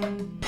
Bye.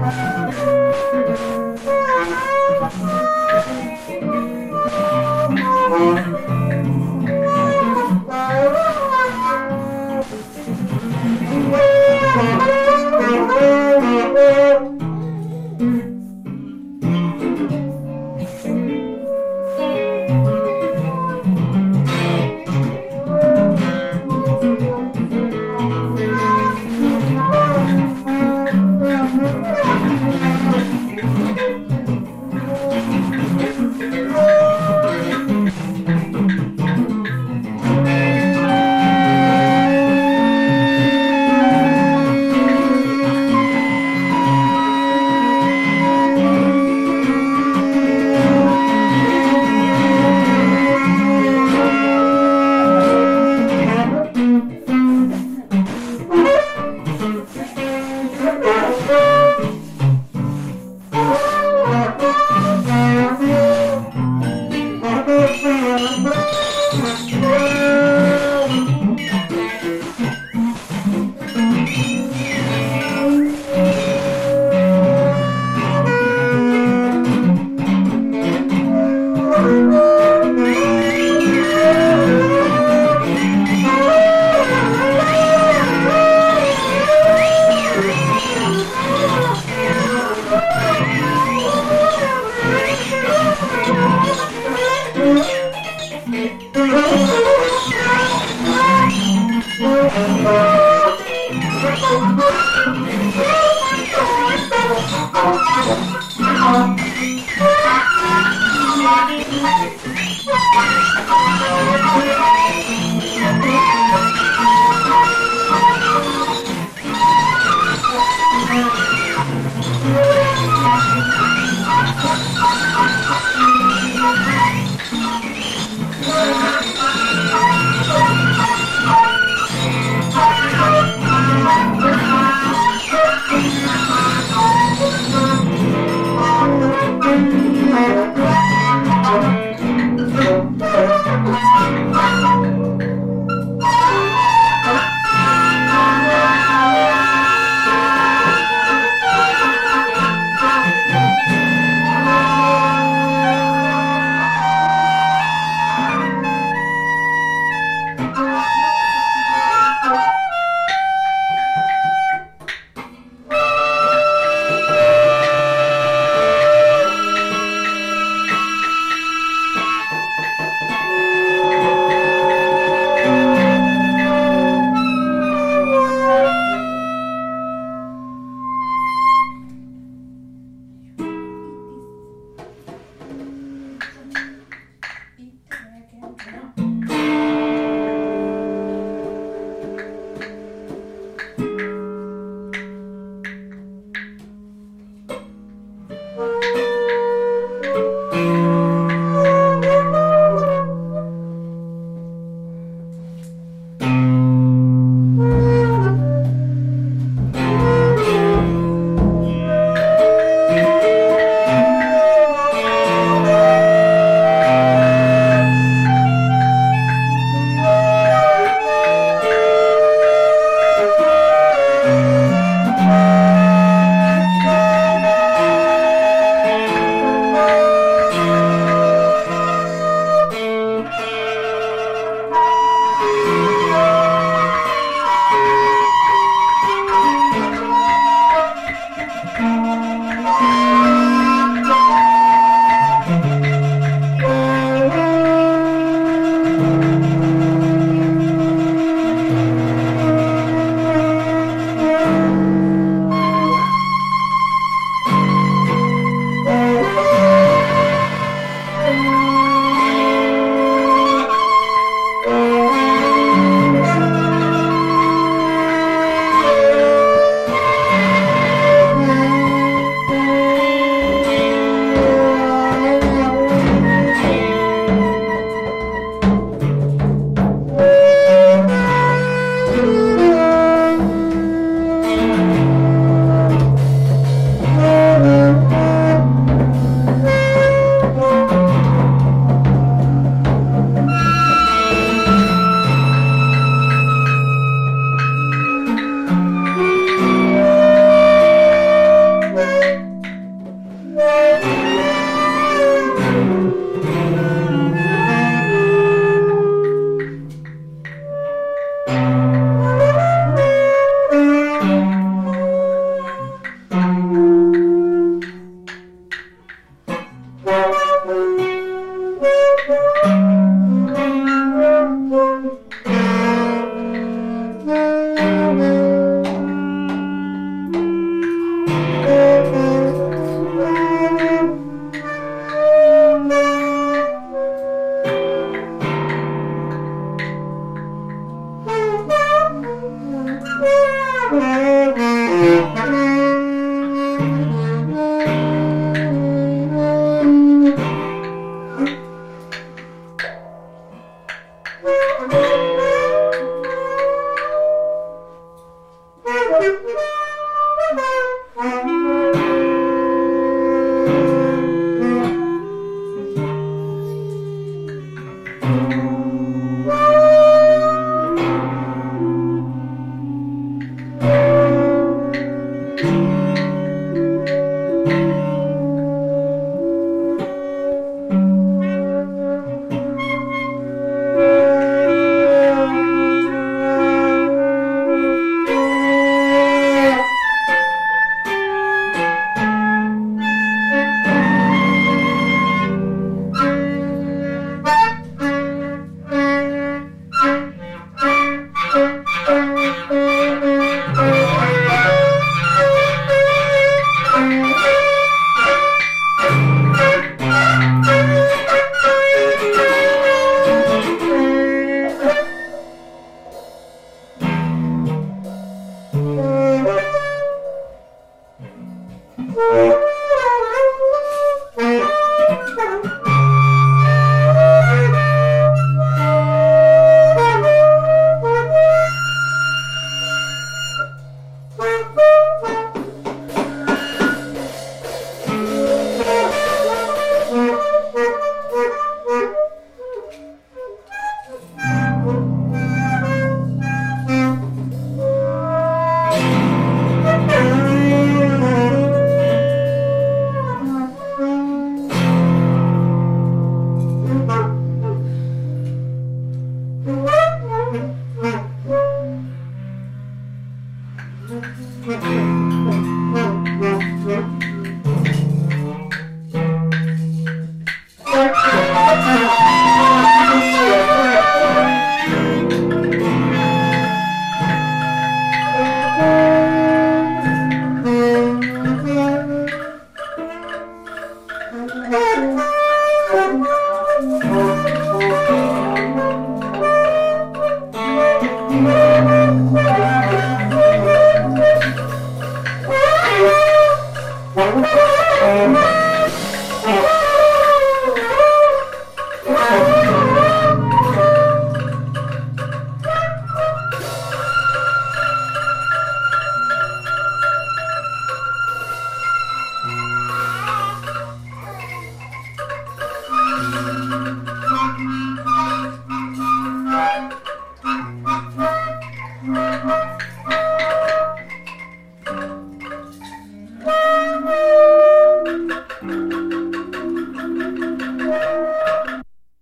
Bye.